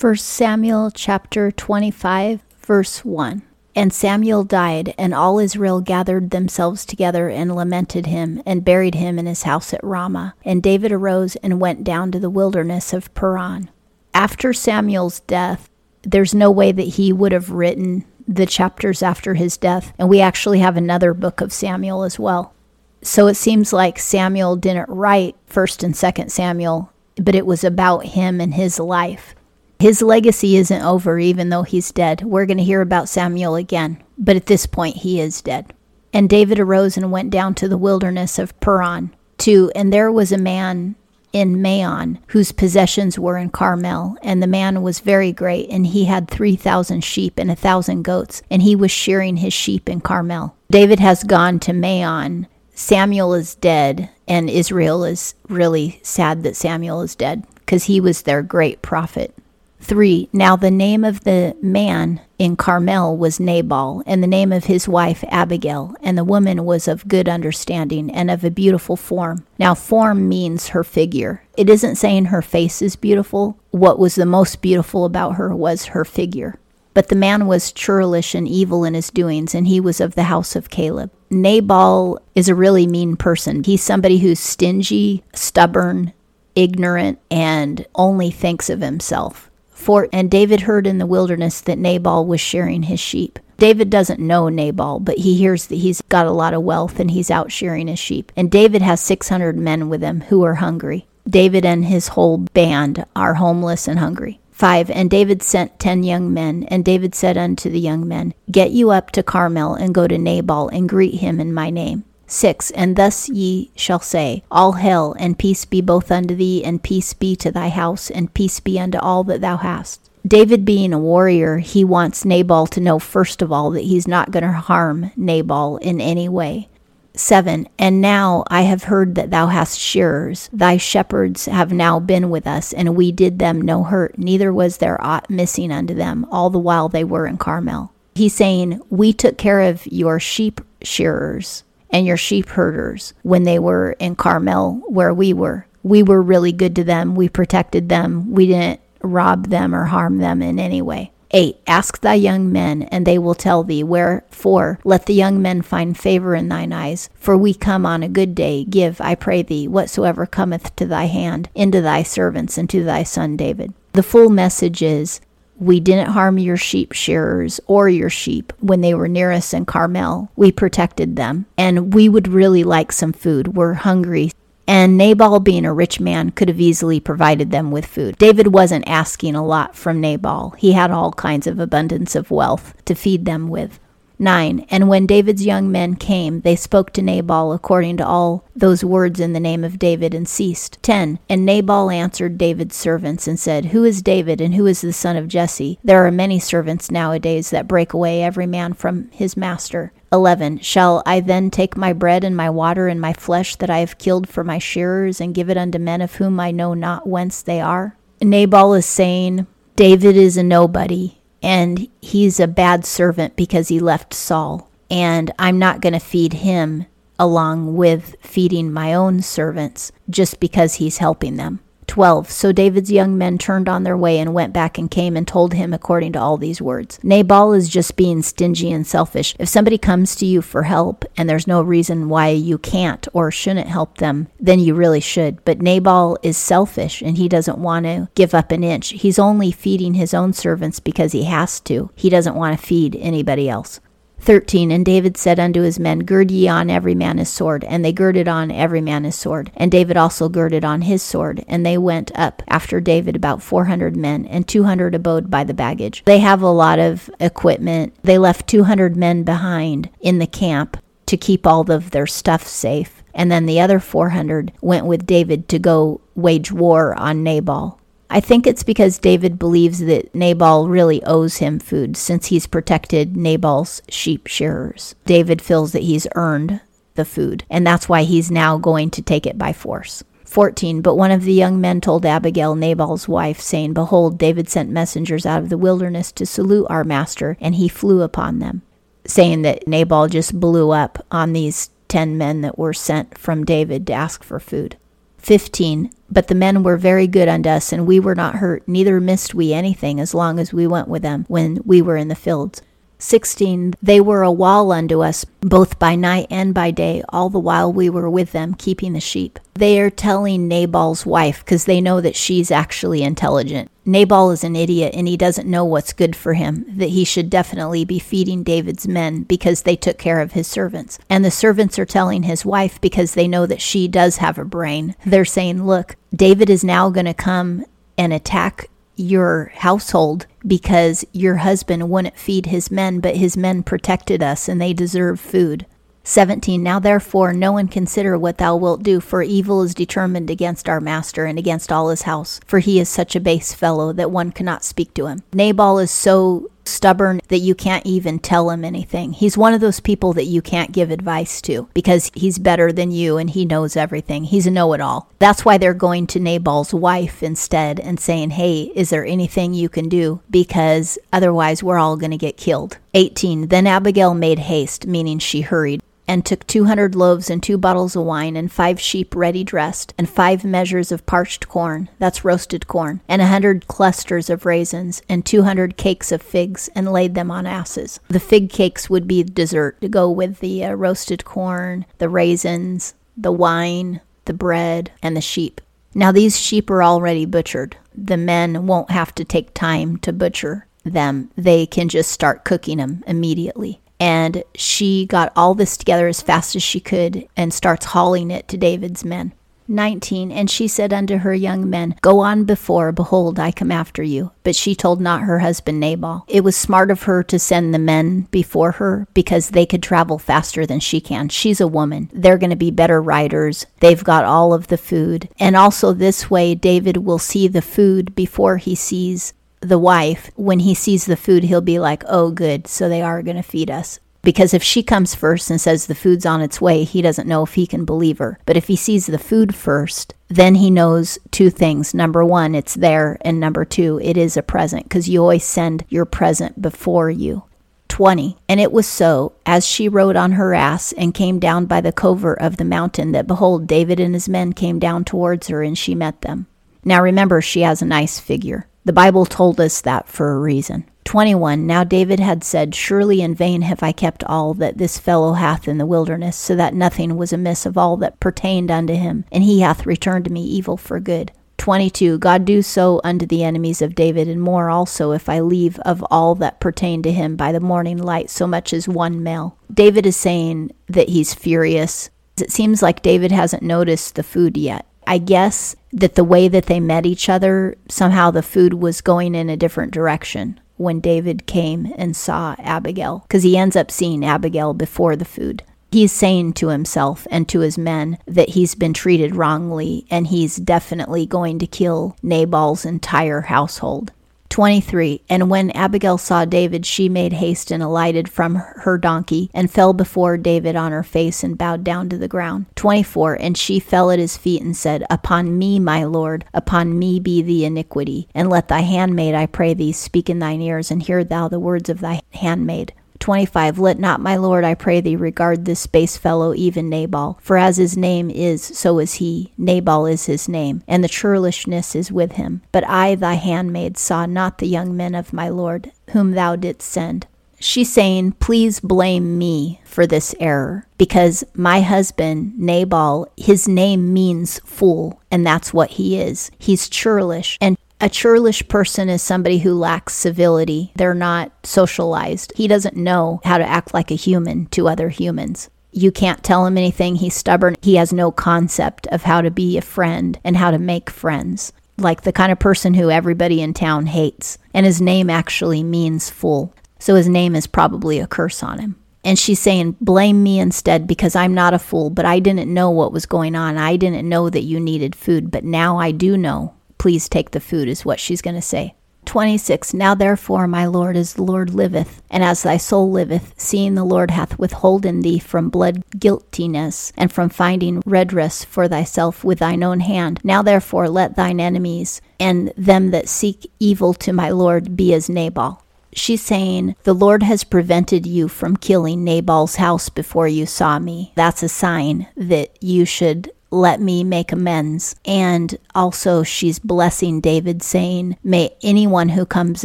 1 Samuel chapter 25, verse 1. And Samuel died, and all Israel gathered themselves together and lamented him, and buried him in his house at Ramah. And David arose and went down to the wilderness of Paran. After Samuel's death, there's no way that he would have written the chapters after his death, and we actually have another book of Samuel as well. So it seems like Samuel didn't write 1st and 2nd Samuel, but it was about him and his life. His legacy isn't over, even though he's dead. We're going to hear about Samuel again, but at this point, he is dead. And David arose and went down to the wilderness of Paran. Two, and there was a man in Maon whose possessions were in Carmel, and the man was very great, and he had three thousand sheep and a thousand goats, and he was shearing his sheep in Carmel. David has gone to Maon. Samuel is dead, and Israel is really sad that Samuel is dead because he was their great prophet. 3. Now the name of the man in Carmel was Nabal, and the name of his wife Abigail, and the woman was of good understanding and of a beautiful form. Now, form means her figure. It isn't saying her face is beautiful. What was the most beautiful about her was her figure. But the man was churlish and evil in his doings, and he was of the house of Caleb. Nabal is a really mean person. He's somebody who's stingy, stubborn, ignorant, and only thinks of himself. For and David heard in the wilderness that Nabal was shearing his sheep. David doesn't know Nabal, but he hears that he's got a lot of wealth and he's out shearing his sheep. And David has 600 men with him who are hungry. David and his whole band are homeless and hungry. 5. And David sent ten young men, and David said unto the young men, Get you up to Carmel, and go to Nabal, and greet him in my name. 6. And thus ye shall say, All hail, and peace be both unto thee, and peace be to thy house, and peace be unto all that thou hast. David being a warrior, he wants Nabal to know first of all that he's not going to harm Nabal in any way. 7. And now I have heard that thou hast shearers. Thy shepherds have now been with us, and we did them no hurt, neither was there aught missing unto them, all the while they were in Carmel. He's saying, We took care of your sheep shearers and your sheep herders when they were in Carmel, where we were. We were really good to them. We protected them. We didn't rob them or harm them in any way. 8. Ask thy young men, and they will tell thee. Wherefore, let the young men find favor in thine eyes. For we come on a good day. Give, I pray thee, whatsoever cometh to thy hand, into thy servants and to thy son David. The full message is we didn't harm your sheep shearers or your sheep when they were near us in Carmel. We protected them, and we would really like some food. We're hungry. And Nabal, being a rich man, could have easily provided them with food. David wasn't asking a lot from Nabal. He had all kinds of abundance of wealth to feed them with. 9. And when David's young men came, they spoke to Nabal according to all those words in the name of David and ceased. 10. And Nabal answered David's servants and said, Who is David and who is the son of Jesse? There are many servants nowadays that break away every man from his master. 11. Shall I then take my bread and my water and my flesh that I have killed for my shearers and give it unto men of whom I know not whence they are? Nabal is saying, David is a nobody and he's a bad servant because he left Saul. And I'm not going to feed him along with feeding my own servants just because he's helping them. 12. So David's young men turned on their way and went back and came and told him according to all these words. Nabal is just being stingy and selfish. If somebody comes to you for help and there's no reason why you can't or shouldn't help them, then you really should. But Nabal is selfish and he doesn't want to give up an inch. He's only feeding his own servants because he has to. He doesn't want to feed anybody else. 13 And David said unto his men, Gird ye on every man his sword. And they girded on every man his sword. And David also girded on his sword. And they went up after David about 400 men, and 200 abode by the baggage. They have a lot of equipment. They left 200 men behind in the camp to keep all of their stuff safe. And then the other 400 went with David to go wage war on Nabal. I think it's because David believes that Nabal really owes him food since he's protected Nabal's sheep shearers. David feels that he's earned the food, and that's why he's now going to take it by force. 14. But one of the young men told Abigail, Nabal's wife, saying, Behold, David sent messengers out of the wilderness to salute our master, and he flew upon them. Saying that Nabal just blew up on these ten men that were sent from David to ask for food. 15. But the men were very good unto us, and we were not hurt, neither missed we anything as long as we went with them when we were in the fields. 16 They were a wall unto us, both by night and by day, all the while we were with them, keeping the sheep. They are telling Nabal's wife because they know that she's actually intelligent. Nabal is an idiot and he doesn't know what's good for him, that he should definitely be feeding David's men because they took care of his servants. And the servants are telling his wife because they know that she does have a brain. They're saying, Look, David is now going to come and attack your household because your husband wouldn't feed his men, but his men protected us and they deserve food. 17 Now therefore no one consider what thou wilt do, for evil is determined against our master and against all his house, for he is such a base fellow that one cannot speak to him. Nabal is so stubborn that you can't even tell him anything. He's one of those people that you can't give advice to because he's better than you and he knows everything. He's a know it all. That's why they're going to Nabal's wife instead and saying, Hey, is there anything you can do? Because otherwise we're all going to get killed. 18. Then Abigail made haste, meaning she hurried and took two hundred loaves and two bottles of wine, and five sheep ready dressed, and five measures of parched corn, that's roasted corn, and a hundred clusters of raisins, and two hundred cakes of figs, and laid them on asses. The fig cakes would be dessert to go with the uh, roasted corn, the raisins, the wine, the bread, and the sheep. Now these sheep are already butchered. The men won't have to take time to butcher them, they can just start cooking them immediately and she got all this together as fast as she could and starts hauling it to David's men. 19 And she said unto her young men, Go on before, behold, I come after you. But she told not her husband Nabal. It was smart of her to send the men before her because they could travel faster than she can. She's a woman. They're going to be better riders. They've got all of the food. And also, this way, David will see the food before he sees the wife, when he sees the food, he'll be like, oh, good, so they are going to feed us. Because if she comes first and says the food's on its way, he doesn't know if he can believe her. But if he sees the food first, then he knows two things. Number one, it's there. And number two, it is a present because you always send your present before you. 20. And it was so, as she rode on her ass and came down by the covert of the mountain, that behold, David and his men came down towards her, and she met them. Now remember, she has a nice figure. The Bible told us that for a reason. 21. Now David had said, Surely in vain have I kept all that this fellow hath in the wilderness, so that nothing was amiss of all that pertained unto him, and he hath returned me evil for good. 22. God do so unto the enemies of David, and more also, if I leave of all that pertain to him by the morning light so much as one male. David is saying that he's furious. It seems like David hasn't noticed the food yet. I guess that the way that they met each other, somehow the food was going in a different direction when David came and saw Abigail, because he ends up seeing Abigail before the food. He's saying to himself and to his men that he's been treated wrongly and he's definitely going to kill Nabal's entire household. 23. And when Abigail saw David, she made haste and alighted from her donkey, and fell before David on her face, and bowed down to the ground. 24. And she fell at his feet, and said, Upon me, my lord, upon me be the iniquity. And let thy handmaid, I pray thee, speak in thine ears, and hear thou the words of thy handmaid. 25 Let not my lord, I pray thee, regard this base fellow, even Nabal. For as his name is, so is he. Nabal is his name, and the churlishness is with him. But I, thy handmaid, saw not the young men of my lord, whom thou didst send. She's saying, Please blame me for this error, because my husband, Nabal, his name means fool, and that's what he is. He's churlish, and a churlish person is somebody who lacks civility. They're not socialized. He doesn't know how to act like a human to other humans. You can't tell him anything. He's stubborn. He has no concept of how to be a friend and how to make friends. Like the kind of person who everybody in town hates. And his name actually means fool. So his name is probably a curse on him. And she's saying, Blame me instead because I'm not a fool, but I didn't know what was going on. I didn't know that you needed food, but now I do know Please take the food, is what she's going to say. 26. Now therefore, my Lord, as the Lord liveth, and as thy soul liveth, seeing the Lord hath withholden thee from blood guiltiness, and from finding redress for thyself with thine own hand, now therefore let thine enemies and them that seek evil to my Lord be as Nabal. She's saying, The Lord has prevented you from killing Nabal's house before you saw me. That's a sign that you should let me make amends. And also, she's blessing David, saying, May anyone who comes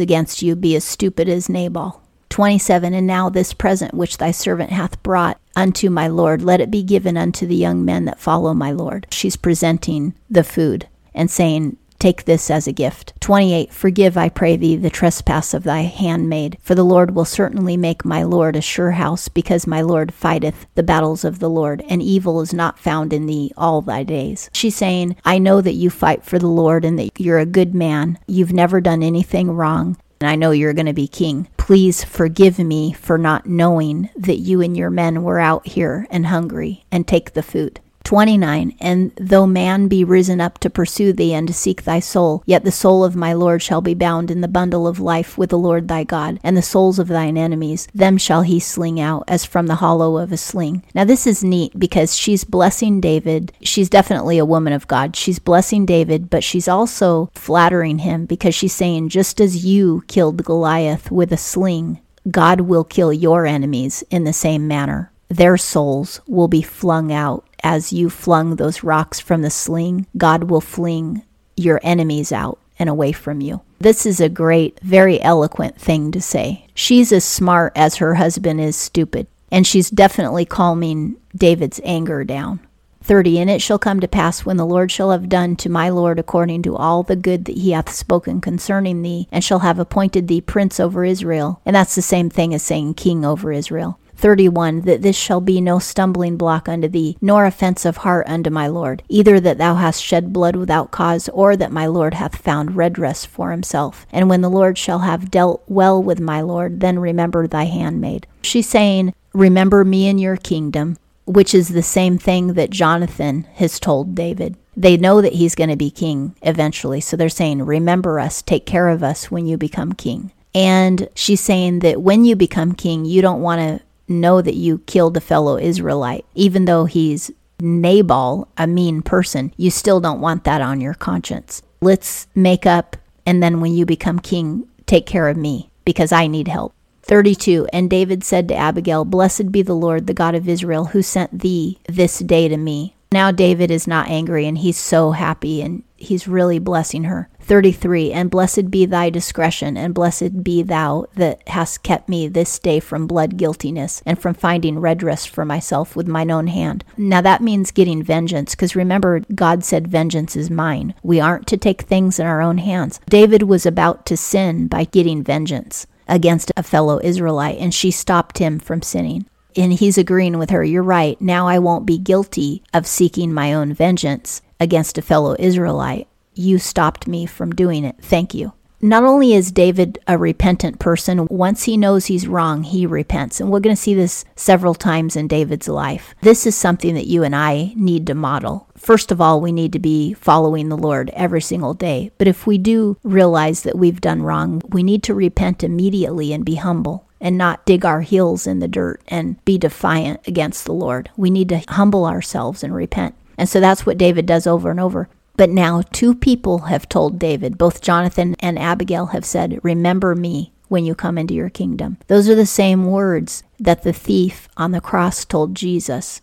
against you be as stupid as Nabal. 27 And now this present which thy servant hath brought unto my Lord, let it be given unto the young men that follow my Lord. She's presenting the food and saying, Take this as a gift. 28. Forgive, I pray thee, the trespass of thy handmaid, for the Lord will certainly make my Lord a sure house, because my Lord fighteth the battles of the Lord, and evil is not found in thee all thy days. She's saying, I know that you fight for the Lord and that you're a good man. You've never done anything wrong, and I know you're going to be king. Please forgive me for not knowing that you and your men were out here and hungry, and take the food. 29 And though man be risen up to pursue thee and to seek thy soul, yet the soul of my Lord shall be bound in the bundle of life with the Lord thy God, and the souls of thine enemies, them shall he sling out as from the hollow of a sling. Now, this is neat because she's blessing David. She's definitely a woman of God. She's blessing David, but she's also flattering him because she's saying, just as you killed Goliath with a sling, God will kill your enemies in the same manner. Their souls will be flung out as you flung those rocks from the sling, God will fling your enemies out and away from you. This is a great, very eloquent thing to say. She's as smart as her husband is stupid, and she's definitely calming David's anger down. 30 And it shall come to pass when the Lord shall have done to my Lord according to all the good that he hath spoken concerning thee, and shall have appointed thee prince over Israel. And that's the same thing as saying king over Israel. 31 That this shall be no stumbling block unto thee, nor offense of heart unto my Lord, either that thou hast shed blood without cause, or that my Lord hath found redress for himself. And when the Lord shall have dealt well with my Lord, then remember thy handmaid. She's saying, Remember me in your kingdom, which is the same thing that Jonathan has told David. They know that he's going to be king eventually, so they're saying, Remember us, take care of us when you become king. And she's saying that when you become king, you don't want to know that you killed a fellow Israelite, even though he's Nabal, a mean person, you still don't want that on your conscience. Let's make up, and then when you become king, take care of me, because I need help. 32 And David said to Abigail, Blessed be the Lord, the God of Israel, who sent thee this day to me. Now David is not angry, and he's so happy, and he's really blessing her. 33 And blessed be thy discretion, and blessed be thou that hast kept me this day from blood guiltiness, and from finding redress for myself with mine own hand. Now that means getting vengeance, because remember, God said, Vengeance is mine. We aren't to take things in our own hands. David was about to sin by getting vengeance against a fellow Israelite, and she stopped him from sinning and he's agreeing with her, You're right. Now I won't be guilty of seeking my own vengeance against a fellow Israelite you stopped me from doing it. Thank you. Not only is David a repentant person, once he knows he's wrong, he repents. And we're going to see this several times in David's life. This is something that you and I need to model. First of all, we need to be following the Lord every single day. But if we do realize that we've done wrong, we need to repent immediately and be humble and not dig our heels in the dirt and be defiant against the Lord. We need to humble ourselves and repent. And so that's what David does over and over. But now two people have told David, both Jonathan and Abigail have said, Remember me when you come into your kingdom. Those are the same words that the thief on the cross told Jesus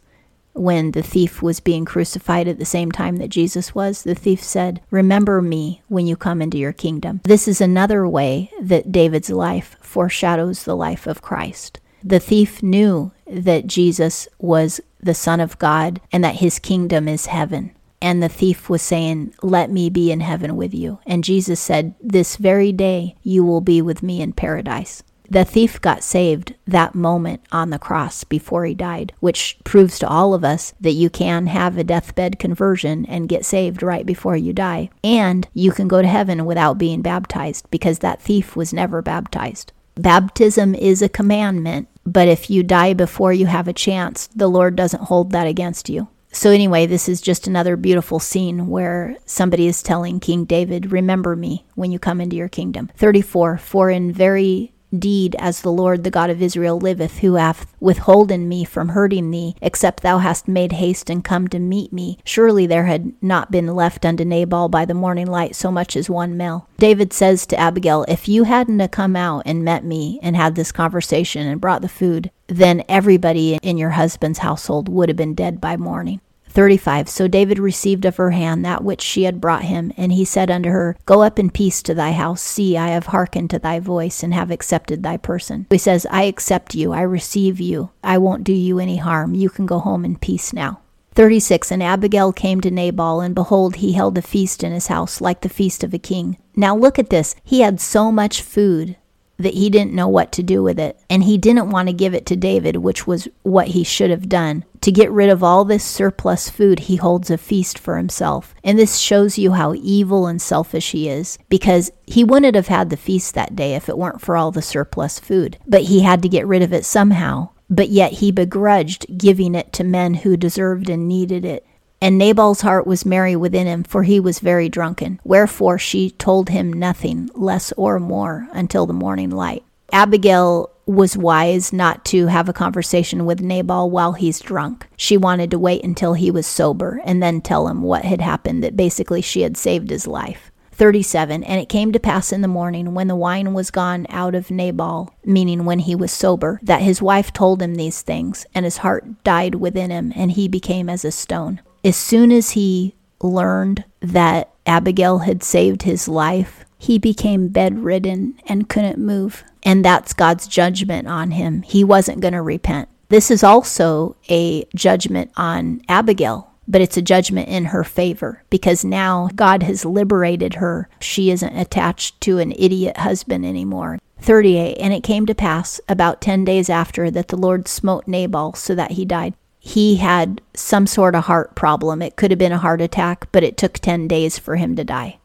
when the thief was being crucified at the same time that Jesus was. The thief said, Remember me when you come into your kingdom. This is another way that David's life foreshadows the life of Christ. The thief knew that Jesus was the Son of God and that his kingdom is heaven. And the thief was saying, Let me be in heaven with you. And Jesus said, This very day you will be with me in paradise. The thief got saved that moment on the cross before he died, which proves to all of us that you can have a deathbed conversion and get saved right before you die. And you can go to heaven without being baptized because that thief was never baptized. Baptism is a commandment, but if you die before you have a chance, the Lord doesn't hold that against you. So, anyway, this is just another beautiful scene where somebody is telling King David, Remember me when you come into your kingdom. 34 For in very deed as the Lord the God of Israel liveth, who hath withholden me from hurting thee, except thou hast made haste and come to meet me. Surely there had not been left unto Nabal by the morning light so much as one male. David says to Abigail, If you hadn't a come out and met me and had this conversation and brought the food, then everybody in your husband's household would have been dead by morning. 35 So David received of her hand that which she had brought him, and he said unto her, Go up in peace to thy house. See, I have hearkened to thy voice, and have accepted thy person. He says, I accept you, I receive you, I won't do you any harm. You can go home in peace now. 36 And Abigail came to Nabal, and behold, he held a feast in his house, like the feast of a king. Now look at this. He had so much food that he didn't know what to do with it. And he didn't want to give it to David, which was what he should have done. To get rid of all this surplus food, he holds a feast for himself. And this shows you how evil and selfish he is, because he wouldn't have had the feast that day if it weren't for all the surplus food. But he had to get rid of it somehow. But yet he begrudged giving it to men who deserved and needed it. And Nabal's heart was merry within him, for he was very drunken. Wherefore she told him nothing, less or more, until the morning light. Abigail was wise not to have a conversation with Nabal while he's drunk. She wanted to wait until he was sober and then tell him what had happened, that basically she had saved his life. 37 And it came to pass in the morning, when the wine was gone out of Nabal, meaning when he was sober, that his wife told him these things, and his heart died within him, and he became as a stone as soon as he learned that Abigail had saved his life, he became bedridden and couldn't move. And that's God's judgment on him. He wasn't going to repent. This is also a judgment on Abigail, but it's a judgment in her favor because now God has liberated her. She isn't attached to an idiot husband anymore. 38 And it came to pass about 10 days after that the Lord smote Nabal so that he died he had some sort of heart problem. It could have been a heart attack, but it took 10 days for him to die.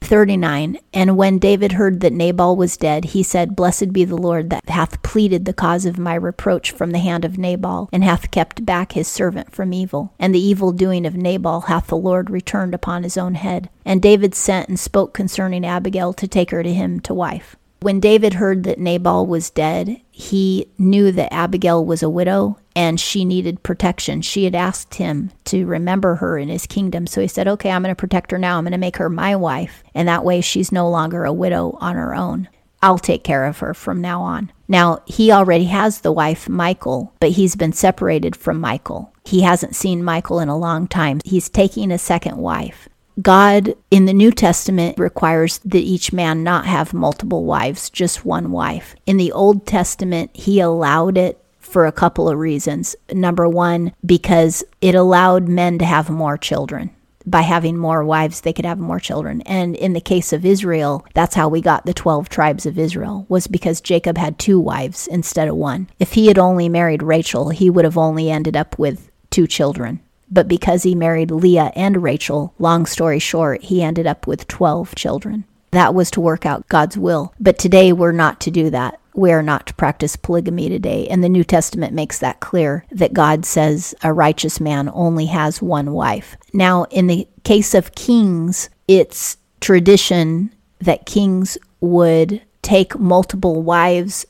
39. And when David heard that Nabal was dead, he said, Blessed be the Lord that hath pleaded the cause of my reproach from the hand of Nabal, and hath kept back his servant from evil. And the evil doing of Nabal hath the Lord returned upon his own head. And David sent and spoke concerning Abigail to take her to him to wife. When David heard that Nabal was dead, he knew that Abigail was a widow and she needed protection. She had asked him to remember her in his kingdom. So he said, Okay, I'm going to protect her now. I'm going to make her my wife. And that way she's no longer a widow on her own. I'll take care of her from now on. Now, he already has the wife, Michal, but he's been separated from Michal. He hasn't seen Michal in a long time. He's taking a second wife. God in the New Testament requires that each man not have multiple wives, just one wife. In the Old Testament, he allowed it for a couple of reasons. Number one, because it allowed men to have more children. By having more wives, they could have more children. And in the case of Israel, that's how we got the 12 tribes of Israel, was because Jacob had two wives instead of one. If he had only married Rachel, he would have only ended up with two children. But because he married Leah and Rachel, long story short, he ended up with 12 children. That was to work out God's will. But today we're not to do that we are not to practice polygamy today. And the New Testament makes that clear that God says a righteous man only has one wife. Now, in the case of kings, it's tradition that kings would take multiple wives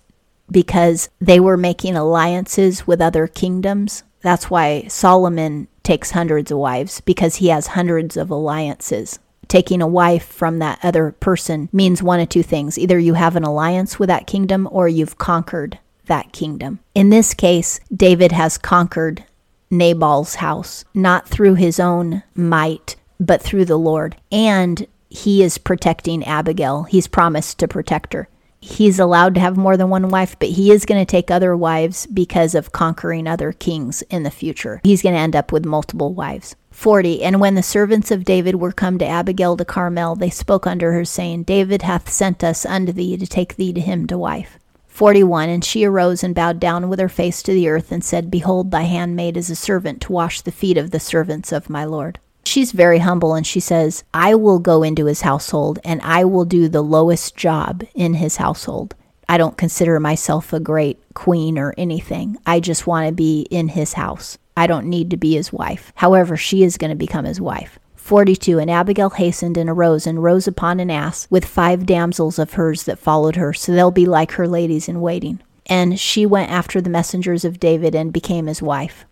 because they were making alliances with other kingdoms. That's why Solomon takes hundreds of wives because he has hundreds of alliances taking a wife from that other person means one of two things. Either you have an alliance with that kingdom or you've conquered that kingdom. In this case, David has conquered Nabal's house, not through his own might, but through the Lord. And he is protecting Abigail. He's promised to protect her. He's allowed to have more than one wife, but he is going to take other wives because of conquering other kings in the future. He's going to end up with multiple wives. 40 And when the servants of David were come to Abigail to Carmel, they spoke unto her, saying, David hath sent us unto thee to take thee to him to wife. 41 And she arose and bowed down with her face to the earth, and said, Behold, thy handmaid is a servant to wash the feet of the servants of my Lord. She's very humble and she says, I will go into his household and I will do the lowest job in his household. I don't consider myself a great queen or anything. I just want to be in his house. I don't need to be his wife. However, she is going to become his wife. 42 And Abigail hastened and arose and rose upon an ass with five damsels of hers that followed her, so they'll be like her ladies in waiting. And she went after the messengers of David and became his wife.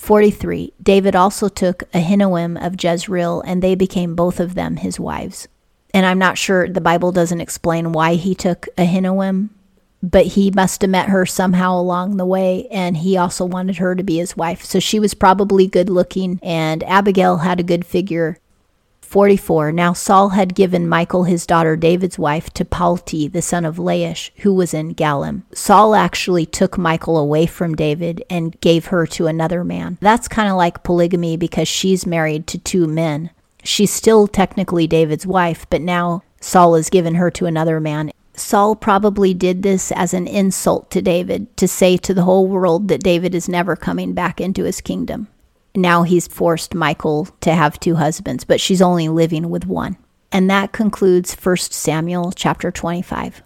43 David also took Ahinoam of Jezreel, and they became both of them his wives. And I'm not sure, the Bible doesn't explain why he took Ahinoam but he must have met her somehow along the way, and he also wanted her to be his wife. So she was probably good looking, and Abigail had a good figure. 44. Now Saul had given Michal his daughter David's wife to Palti, the son of Laish, who was in Galim. Saul actually took Michal away from David and gave her to another man. That's kind of like polygamy because she's married to two men. She's still technically David's wife, but now Saul has given her to another man. Saul probably did this as an insult to David to say to the whole world that David is never coming back into his kingdom now he's forced Michal to have two husbands, but she's only living with one. And that concludes 1 Samuel chapter 25.